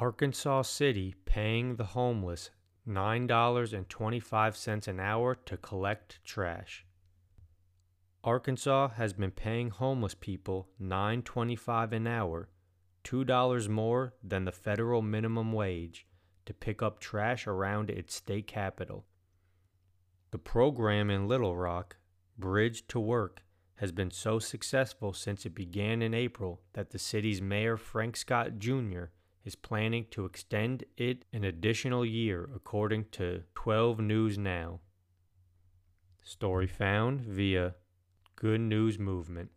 Arkansas City paying the homeless $9.25 an hour to collect trash. Arkansas has been paying homeless people $9.25 an hour, $2 more than the federal minimum wage, to pick up trash around its state capital. The program in Little Rock, Bridge to Work, has been so successful since it began in April that the city's mayor, Frank Scott Jr., is planning to extend it an additional year, according to 12 News Now. Story found via Good News Movement.